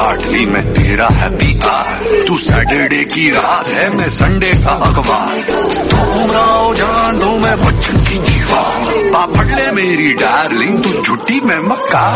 पटली में तेरा हैप्पी आर तू सैटरडे की रात है, मैं संडे का अखबार। तुम राव जान दो मैं बच्चन की जीवा पापड़ ले मेरी डार्लिंग तू झुट्टी में मक्का